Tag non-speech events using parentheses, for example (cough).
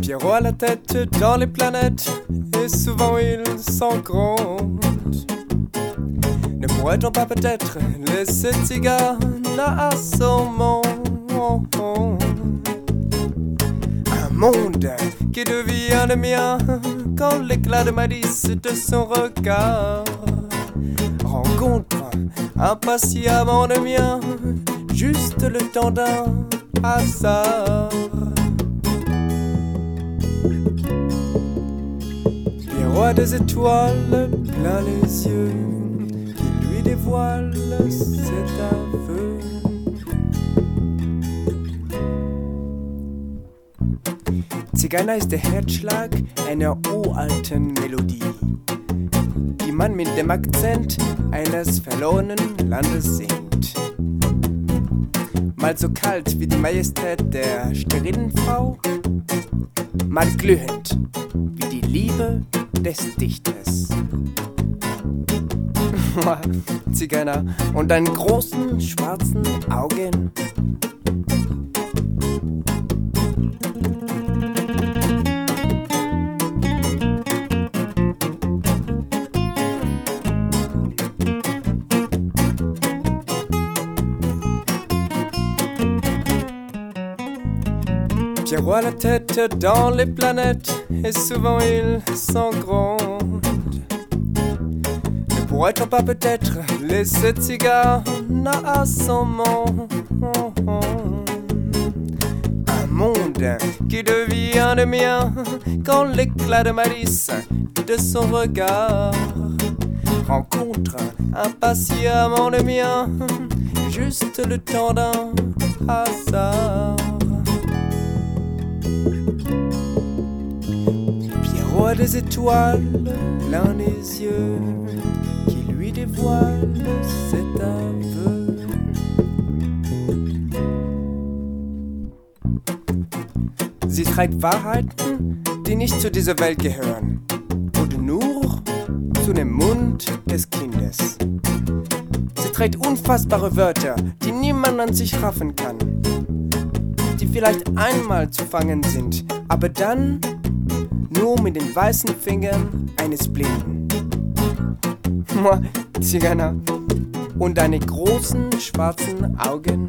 Pierrot a la tête dans les planètes et souvent il s'en compte. Ne pourrait-on pas peut-être laisser Tigana à son monde monde qui devient le mien quand l'éclat de malice de son regard rencontre impatiemment le mien, juste le temps d'un hasard. roi des étoiles plein les yeux qui lui dévoile cet aveu. Zigeuner ist der Herzschlag einer uralten Melodie, die man mit dem Akzent eines verlorenen Landes singt. Mal so kalt wie die Majestät der sterilen Frau, mal glühend wie die Liebe des Dichters. (laughs) Zigeuner und deinen großen schwarzen Augen. Pierrot la tête dans les planètes et souvent il s'en gronde. Ne pourrait-on pas peut-être laisser cigare à son monde Un monde qui devient le mien quand l'éclat de malice de son regard rencontre impatiemment le mien, juste le temps d'un hasard. Roi des étoiles, plein les yeux, qui lui dévoile cet aveu. Sie trägt Wahrheiten, die nicht zu dieser Welt gehören, oder nur zu dem Mund des Kindes. Sie trägt unfassbare Wörter, die niemand an sich raffen kann, die vielleicht einmal zu fangen sind, aber dann nur mit den weißen Fingern eines Blinden. Zigana. Und deine großen schwarzen Augen.